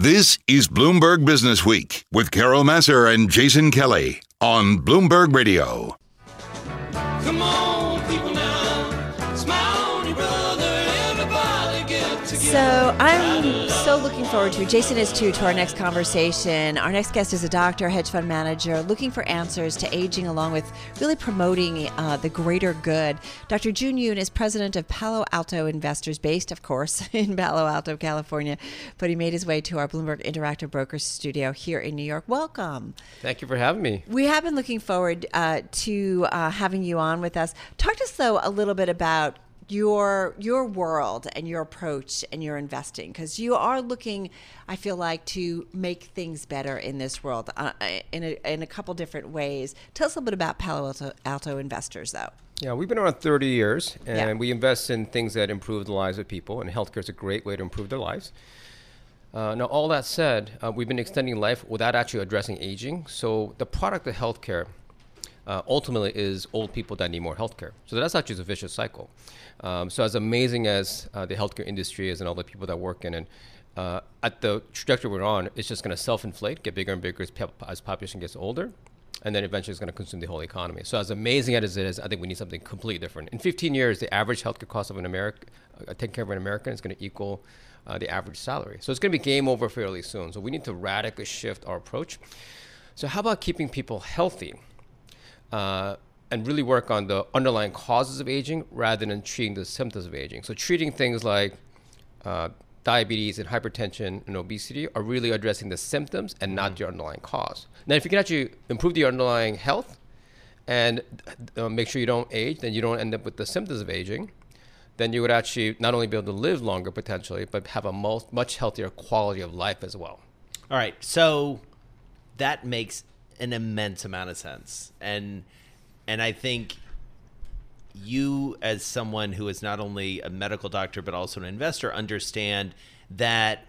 This is Bloomberg Business Week with Carol Massar and Jason Kelly on Bloomberg Radio. Come on, So I'm so looking forward to, Jason is too, to our next conversation. Our next guest is a doctor, hedge fund manager, looking for answers to aging along with really promoting uh, the greater good. Dr. Joon Yun is president of Palo Alto Investors, based, of course, in Palo Alto, California, but he made his way to our Bloomberg Interactive Brokers studio here in New York. Welcome. Thank you for having me. We have been looking forward uh, to uh, having you on with us. Talk to us, though, a little bit about your your world and your approach and your investing because you are looking i feel like to make things better in this world uh, in, a, in a couple different ways tell us a little bit about palo alto, alto investors though Yeah, we've been around 30 years, and Yeah. we invest in things that improve the lives of people, and healthcare is a great way to improve their lives. Uh, now, all that said, uh, we've been extending life without actually addressing aging. So, the product of healthcare uh, ultimately is old people that need more healthcare. So, that's actually a vicious cycle. Um, so, as amazing as uh, the healthcare industry is and all the people that work in it, uh, at the trajectory we're on, it's just going to self inflate, get bigger and bigger as, as population gets older and then eventually it's going to consume the whole economy. So as amazing as it is, I think we need something completely different. In 15 years, the average healthcare cost of an American, uh, taking care of an American, is going to equal uh, the average salary. So it's going to be game over fairly soon. So we need to radically shift our approach. So how about keeping people healthy? Uh, and really work on the underlying causes of aging rather than treating the symptoms of aging. So treating things like uh, diabetes and hypertension and obesity are really addressing the symptoms and not the underlying cause. Now, if you can actually improve the underlying health and uh, make sure you don't age, then you don't end up with the symptoms of aging. Then you would actually not only be able to live longer potentially, but have a much healthier quality of life as well. All right, so that makes an immense amount of sense, and and I think you, as someone who is not only a medical doctor but also an investor, understand that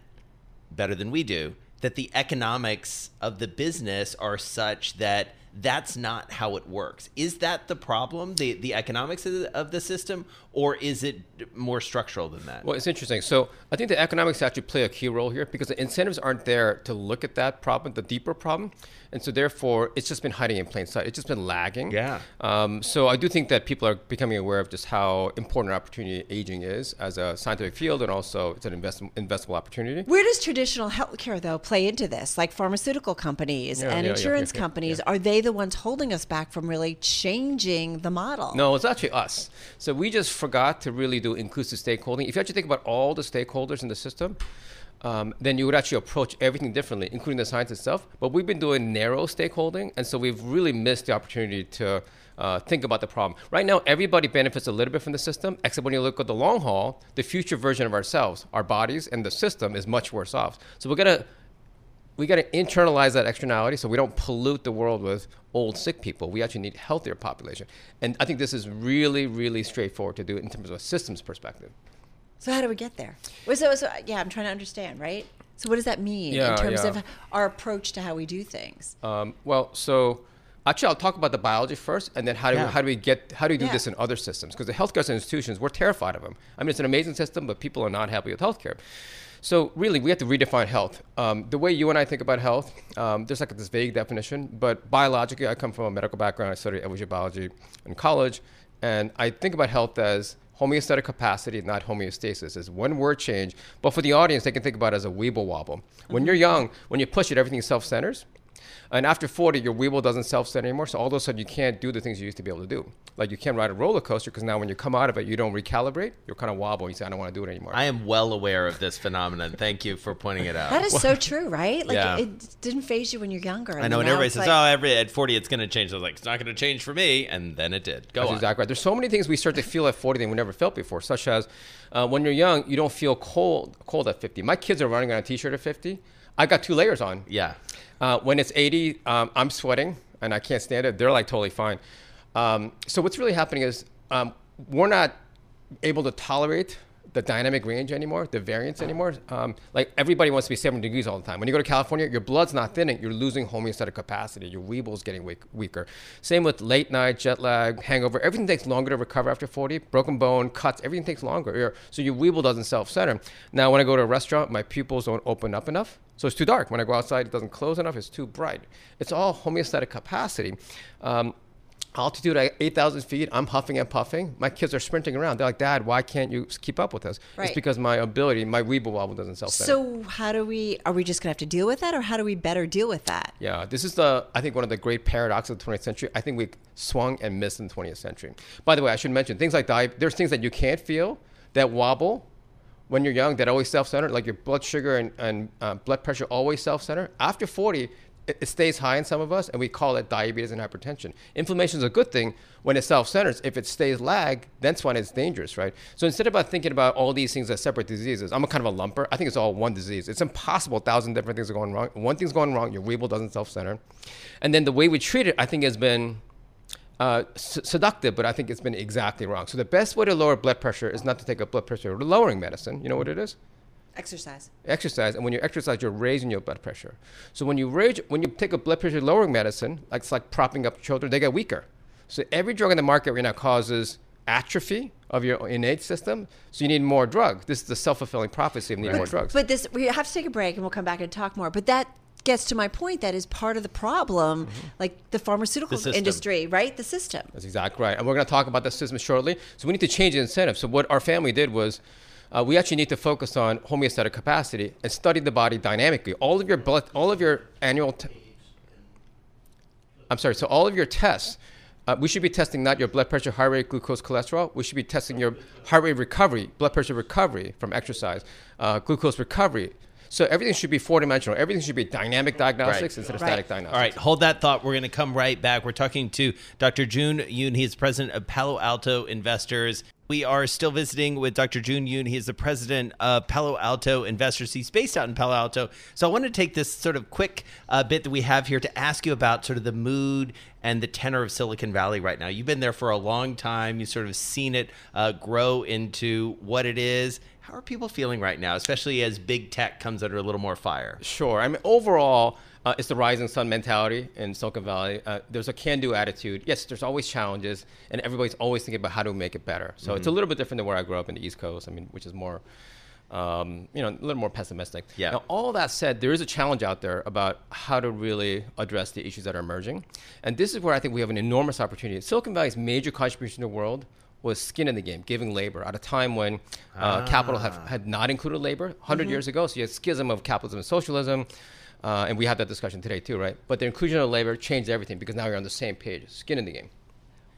better than we do that the economics of the business are such that that's not how it works. Is that the problem, the the economics of the, of the system, or is it more structural than that? Well, it's interesting. So I think the economics actually play a key role here because the incentives aren't there to look at that problem, the deeper problem, and so therefore it's just been hiding in plain sight. It's just been lagging. Yeah. Um, so I do think that people are becoming aware of just how important opportunity aging is as a scientific field, and also it's an invest- investable opportunity. where does traditional healthcare though play into this like pharmaceutical companies Yeah, and yeah, yeah, insurance yeah, yeah, companies yeah. are they the ones holding us back from really changing the model No, it's actually us. So we just forgot to really do inclusive stakeholding. If you actually think about all the stakeholders in the system, um, then you would actually approach everything differently, including the science itself. But we've been doing narrow stakeholding, and so we've really missed the opportunity to uh, think about the problem. Right now, everybody benefits a little bit from the system, except when you look at the long haul, the future version of ourselves, our bodies, and the system is much worse off. So we're gonna we got to internalize that externality so we don't pollute the world with old sick people. We actually need healthier population. And i think this is really really straightforward to do in terms of a systems perspective. So how do we get there? So, so yeah i'm trying to understand right? So what does that mean Yeah, in terms yeah. of our approach to how we do things? Um, well so actually i'll talk about the biology first and then how do, Yeah. we, how do we get how do we do this in other systems? Because the healthcare institutions we're terrified of them i mean it's an amazing system but people are not happy with healthcare so really we have to redefine health um, the way you and i think about health um, there's like this vague definition but biologically i come from a medical background i studied evolutionary biology in college and i think about health as homeostatic capacity, not homeostasis. Is one word change, but for the audience, they can think about it as a weeble wobble. When you're young, when you push it, everything self-centers. And after 40, your weeble doesn't self-set anymore. So all of a sudden, you can't do the things you used to be able to do. Like you can't ride a roller coaster because now when you come out of it, you don't recalibrate. You're kind of wobble. You say, I don't want to do it anymore. I am well aware of this phenomenon. Thank you for pointing it out. that is so true right like Yeah. it didn't phase you when you're younger I know, and now everybody says, like- "Oh, every at 40 it's going to change." I was like, "It's not going to change for me," and then it did. Go That's on. exactly right. There's so many things we start to feel at 40 that we never felt before, such as uh, when you're young, you don't feel cold cold at 50. My kids are running on a t-shirt at 50. I got two layers on. Yeah. Uh, when it's 80, um, I'm sweating and I can't stand it. They're like totally fine. Um, so what's really happening is um, we're not able to tolerate the dynamic range anymore, the variance anymore. Um, like everybody wants to be 70 degrees all the time. When you go to California, your blood's not thinning. You're losing homeostatic capacity. Your Weeble's getting weak, weaker. Same with late night, jet lag, hangover. Everything takes longer to recover after 40. Broken bone, cuts, everything takes longer. Your- so your Weeble doesn't self-center. Now, when I go to a restaurant, my pupils don't open up enough. So it's too dark. When I go outside, it doesn't close enough. It's too bright. It's all homeostatic capacity. Um, altitude at 8,000 feet, I'm huffing and puffing. My kids are sprinting around. They're like, Dad, why can't you keep up with us? Right. It's because my ability, my Weeble wobble doesn't self center. So how do we? Are we just gonna have to deal with that, or how do we better deal with that? Yeah, this is the I think one of the great paradoxes of the 20th century. I think we swung and missed in the 20th century. By the way, I should mention things like. There's things that you can't feel that wobble when you're young that always self-center, like your blood sugar and, and uh, blood pressure always self-center. After 40, it, stays high in some of us, and we call it diabetes and hypertension. Inflammation is a good thing when it self-centers. If it stays lag, that's when it's dangerous, right? So instead of thinking about all these things as separate diseases, I'm a kind of a lumper. I think it's all one disease. It's impossible. A thousand different things are going wrong. One thing's going wrong. Your Weeble doesn't self-center, and then the way we treat it, I think, has been uh, s- seductive, but I think it's been exactly wrong. So the best way to lower blood pressure is not to take a blood pressure lowering medicine. You know what it is? Exercise. Exercise, and when you exercise, you're raising your blood pressure. So when you raise, when you take a blood pressure lowering medicine, like it's like propping up children, they get weaker. So every drug in the market right now causes atrophy of your innate system. So you need more drug. This is the self-fulfilling prophecy of needing more drugs. But this, we have to take a break, and we'll come back and talk more. But that gets to my point. That is part of the problem, Mm-hmm. like the pharmaceutical system. industry, right? The system. That's exactly right. And we're going to talk about the system shortly. So we need to change the incentive. So what our family did was uh, we actually need to focus on homeostatic capacity and study the body dynamically. All of your blood, all of your annual, t- I'm sorry, so all of your tests, uh, we should be testing not your blood pressure, heart rate, glucose, cholesterol. We should be testing your heart rate recovery, blood pressure recovery from exercise, uh, glucose recovery. So everything should be four-dimensional. Everything should be dynamic diagnostics instead of Right. static diagnostics. All right, hold that thought. We're going to come right back. We're talking to Dr. Joon Yun. He is president of Palo Alto Investors. We are still visiting with Dr. Joon Yun. He is the president of Palo Alto Investors. He's based out in Palo Alto. So I want to take this sort of quick uh, bit that we have here to ask you about sort of the mood and the tenor of Silicon Valley right now. You've been there for a long time. You've sort of seen it uh, grow into what it is. How are people feeling right now, especially as big tech comes under a little more fire? Sure. I mean, overall, uh, it's the rising sun mentality in Silicon Valley. Uh, there's a can-do attitude. Yes, there's always challenges, and everybody's always thinking about how to make it better. So it's a little bit different than where I grew up in the East Coast. I mean, which is more, um, you know, a little more pessimistic. Yeah. Now, all that said, there is a challenge out there about how to really address the issues that are emerging, and this is where I think we have an enormous opportunity. Silicon Valley's major contribution to the world was skin in the game, giving labor at a time when uh, capital have, had not included labor 100 years ago. So you had schism of capitalism and socialism. Uh, and we had that discussion today too, right? But the inclusion of labor changed everything because now you're on the same page, skin in the game.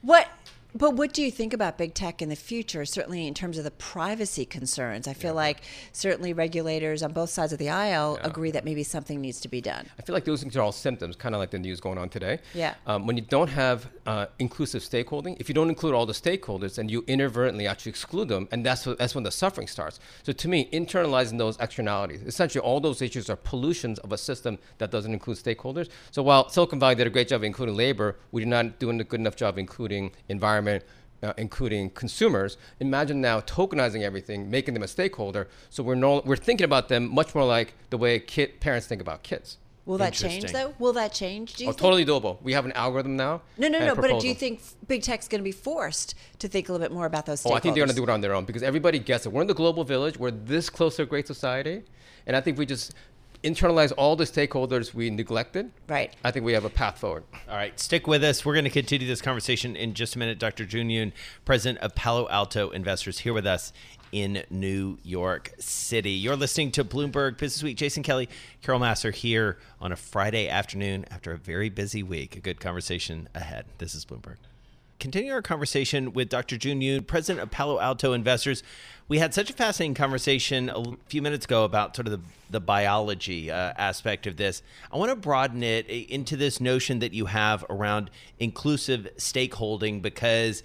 What? But what do you think about big tech in the future? Certainly, in terms of the privacy concerns, I feel like certainly regulators on both sides of the aisle agree that maybe something needs to be done. I feel like those things are all symptoms, kind of like the news going on today. Yeah. Um, when you don't have uh, inclusive stakeholding, if you don't include all the stakeholders, and you inadvertently actually exclude them, and that's what, that's when the suffering starts. So to me, internalizing those externalities, essentially all those issues are pollutions of a system that doesn't include stakeholders. So while Silicon Valley did a great job of including labor, we did not do a good enough job including environment. Uh, including consumers, imagine now tokenizing everything, making them a stakeholder. So we're no, we're thinking about them much more like the way kid, parents think about kids. Will that change though? Will that change? Do you Oh, think? totally doable. We have an algorithm now. No, no, no. But do you think big tech's going to be forced to think a little bit more about those? Oh, I think they're going to do it on their own because everybody gets it. We're in the global village. We're this close to a great society, and I think we just internalize all the stakeholders we neglected. Right. I think we have a path forward. All right, stick with us. We're going to continue this conversation in just a minute. Dr. Joon Yun, president of Palo Alto Investors, here with us in New York City. You're listening to Bloomberg Business Week. Jason Kelly, Carol Massar here on a Friday afternoon after a very busy week. A good conversation ahead. This is Bloomberg. Continue our conversation with Dr. Joon Yun, president of Palo Alto Investors. We had such a fascinating conversation a few minutes ago about sort of the, the biology uh, aspect of this. I want to broaden it into this notion that you have around inclusive stakeholding because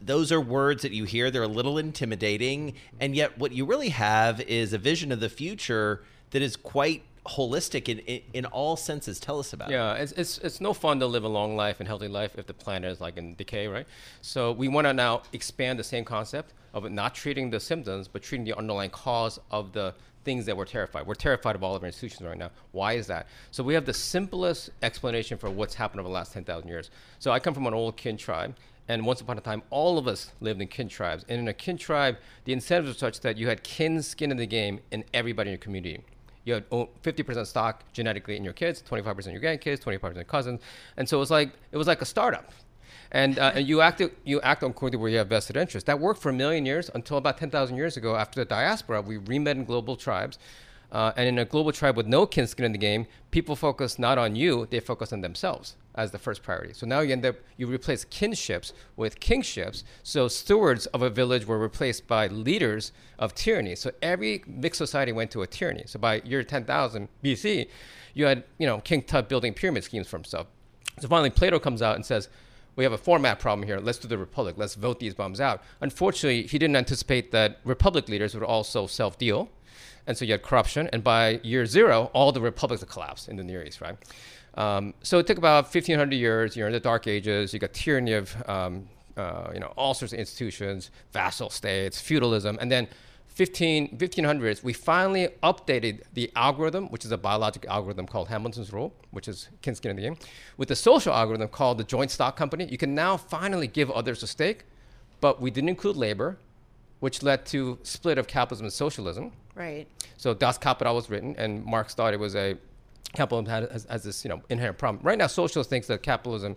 those are words that you hear, they're a little intimidating. And yet, what you really have is a vision of the future that is quite holistic in, in in all senses. Tell us about it. Yeah, it's, it's, it's no fun to live a long life and healthy life if the planet is like in decay, right? So we want to now expand the same concept of not treating the symptoms, but treating the underlying cause of the things that we're terrified. We're terrified of all of our institutions right now. Why is that? So we have the simplest explanation for what's happened over the last 10,000 years. So I come from an old kin tribe. And once upon a time, all of us lived in kin tribes. And in a kin tribe, the incentives were such that you had kin skin in the game in everybody in your community you had 50% stock genetically in your kids, 25% in your grandkids, 25% cousins, and so it was like it was like a startup, and, uh, and you act you act on according to where you have vested interest. That worked for a million years until about 10,000 years ago. After the diaspora, we remet in global tribes. Uh, and in a global tribe with no kin skin in the game, people focus not on you, they focus on themselves as the first priority. So now you end up, you replace kinships with kingships. So stewards of a village were replaced by leaders of tyranny. So every mixed society went to a tyranny. So by year 10,000 BC, you had, you know, King Tut building pyramid schemes for himself. So finally, Plato comes out and says, we have a format problem here. Let's do the republic. Let's vote these bums out. Unfortunately, he didn't anticipate that republic leaders would also self deal. And so you had corruption. And by year zero, all the republics collapsed in the Near East, right? Um, so it took about 1,500 years. You're in the Dark Ages. You got tyranny of, um, uh, you know, all sorts of institutions, vassal states, feudalism. And then 15, 1500s, we finally updated the algorithm, which is a biological algorithm called Hamilton's rule, which is kin skin in the game, with the social algorithm called the joint stock company. You can now finally give others a stake, but we didn't include labor, which led to split of capitalism and socialism. Right. So Das Kapital was written, and Marx thought it was a capitalism had, has, has this you know inherent problem. Right now, socialists thinks that capitalism,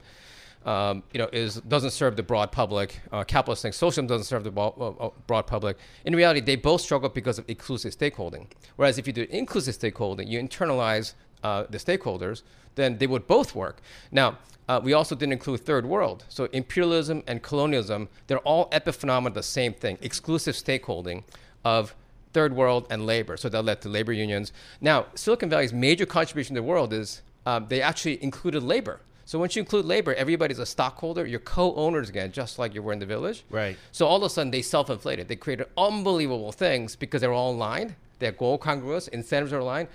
um, you know, is doesn't serve the broad public. Uh, capitalists think socialism doesn't serve the bo- uh, uh, broad public. In reality, they both struggle because of exclusive stakeholding. Whereas if you do inclusive stakeholding, you internalize uh, the stakeholders, then they would both work. Now, uh, we also didn't include third world. So imperialism and colonialism, they're all epiphenomena of the same thing, exclusive stakeholding of third world and labor. So that led to labor unions. Now, Silicon Valley's major contribution to the world is um, they actually included labor. So once you include labor, everybody's a stockholder. You're co-owners again, just like you were in the village. Right. So all of a sudden, they self-inflated. They created unbelievable things because they're all aligned. They're goal congruous. Incentives are aligned.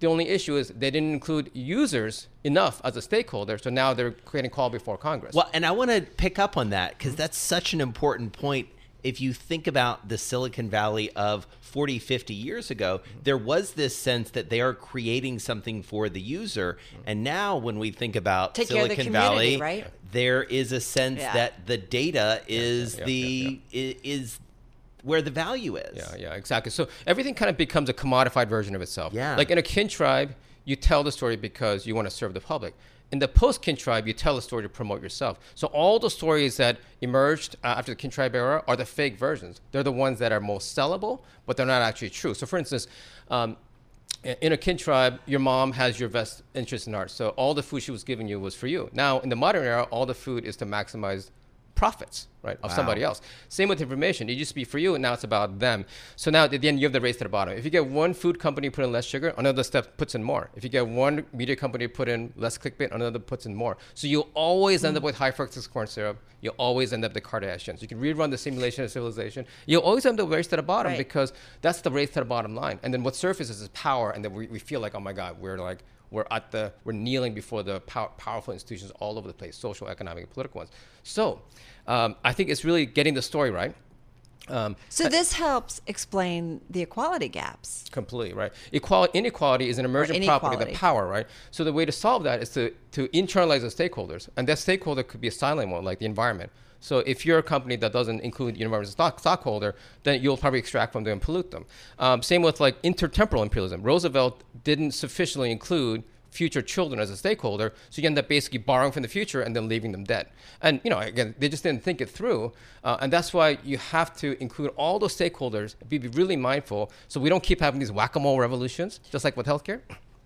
The only issue is they didn't include users enough as a stakeholder. So now they're creating call before Congress. Well, and I want to pick up on that because that's such an important point. If you think about the Silicon Valley of 40, 50 years ago, there was this sense that they are creating something for the user. And now, when we think about Take care of the Silicon Valley, right? there is a sense Yeah. that the data is yeah, the yeah, i- is where the value is. Yeah, yeah, exactly. So everything kind of becomes a commodified version of itself. Yeah. Like in a kin tribe, you tell the story because you want to serve the public. In the post kin tribe, you tell the story to promote yourself. So all the stories that emerged uh, after the kin tribe era are the fake versions. They're the ones that are most sellable, but they're not actually true. So for instance, um, in a kin tribe, your mom has your best interest in art. So all the food she was giving you was for you. Now, in the modern era, all the food is to maximize profits, right, of somebody else. Same with information. It used to be for you, and now it's about them. So now at the end, you have the race to the bottom. If you get one food company put in less sugar, another step puts in more. If you get one media company put in less clickbait, another puts in more. So you always end up with high fructose corn syrup. You always end up the Kardashians. You can rerun the simulation of civilization. You always end up the race to the bottom Right. because that's the race to the bottom line. And then what surfaces is power, and then we, we feel like, oh my God, we're like we're at the we're kneeling before the pow- powerful institutions all over the place, social, economic, and political ones. So um, I think it's really getting the story right. Um, So this helps explain the equality gaps. completely right. Equality, inequality is an emergent property of the power, right? So the way to solve that is to to internalize the stakeholders, and that stakeholder could be a silent one, like the environment. So if you're a company that doesn't include environmental stock, stockholder, then you'll probably extract from them and pollute them. Um, same with like intertemporal imperialism. Roosevelt didn't sufficiently include future children as a stakeholder, so you end up basically borrowing from the future and then leaving them dead. And you know, again, they just didn't think it through, uh, and that's why you have to include all those stakeholders. Be, be really mindful, so we don't keep having these whack-a-mole revolutions, just like with healthcare.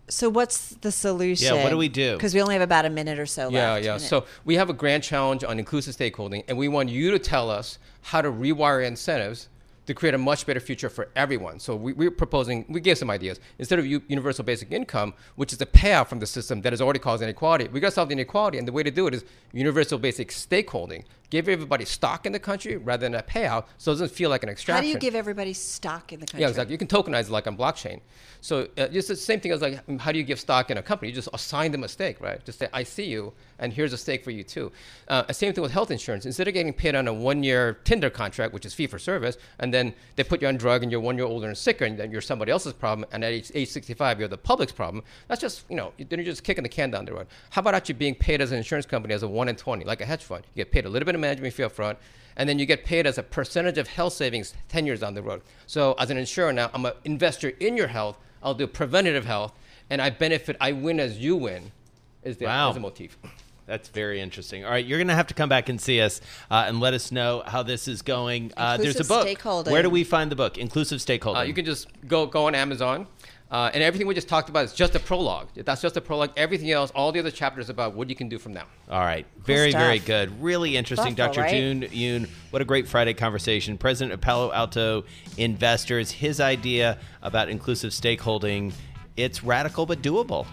So what's the solution? Yeah, what do we do? Because we only have about a minute or so Yeah, left. yeah. Minute. So we have a grand challenge on inclusive stakeholding, and we want you to tell us how to rewire incentives to create a much better future for everyone. So we, we're proposing, we gave some ideas. Instead of universal basic income, which is a payout from the system that has already caused inequality, we got to solve the inequality, and the way to do it is universal basic stakeholding. Give everybody stock in the country rather than a payout, so it doesn't feel like an extraction. How do you give everybody stock in the country? Yeah, exactly. You can tokenize it like on blockchain. So uh, it's the same thing as like, how do you give stock in a company? You just assign them a stake, right? Just say, I see you, and here's a stake for you too. Uh, same thing with health insurance. Instead of getting paid on a one-year Tinder contract, which is fee for service, and then they put you on drug and you're one year older and sicker, and then you're somebody else's problem, and at age, age 65 you're the public's problem. That's just you know, then you're just kicking the can down the road. How about actually being paid as an insurance company as a one in 20, like a hedge fund? You get paid a little bit of management fee up front and then you get paid as a percentage of health savings 10 years down the road. So as an insurer now, I'm an investor in your health. I'll do preventative health, and I benefit. I win as you win. Is the, Wow. is the motif. That's very interesting. All right, you're going to have to come back and see us uh, and let us know how this is going. Uh, there's a book. stakeholding. Where do we find the book? Inclusive stakeholding. Uh, you can just go go on Amazon. Uh, and everything we just talked about is just a prologue. That's just a prologue. Everything else, all the other chapters about what you can do from now. All right. Very, stuff. very good. Really interesting. Thoughtful, Dr. right? Joon Yun, what a great Friday conversation. President of Palo Alto Investors, his idea about inclusive stakeholding. It's radical but doable.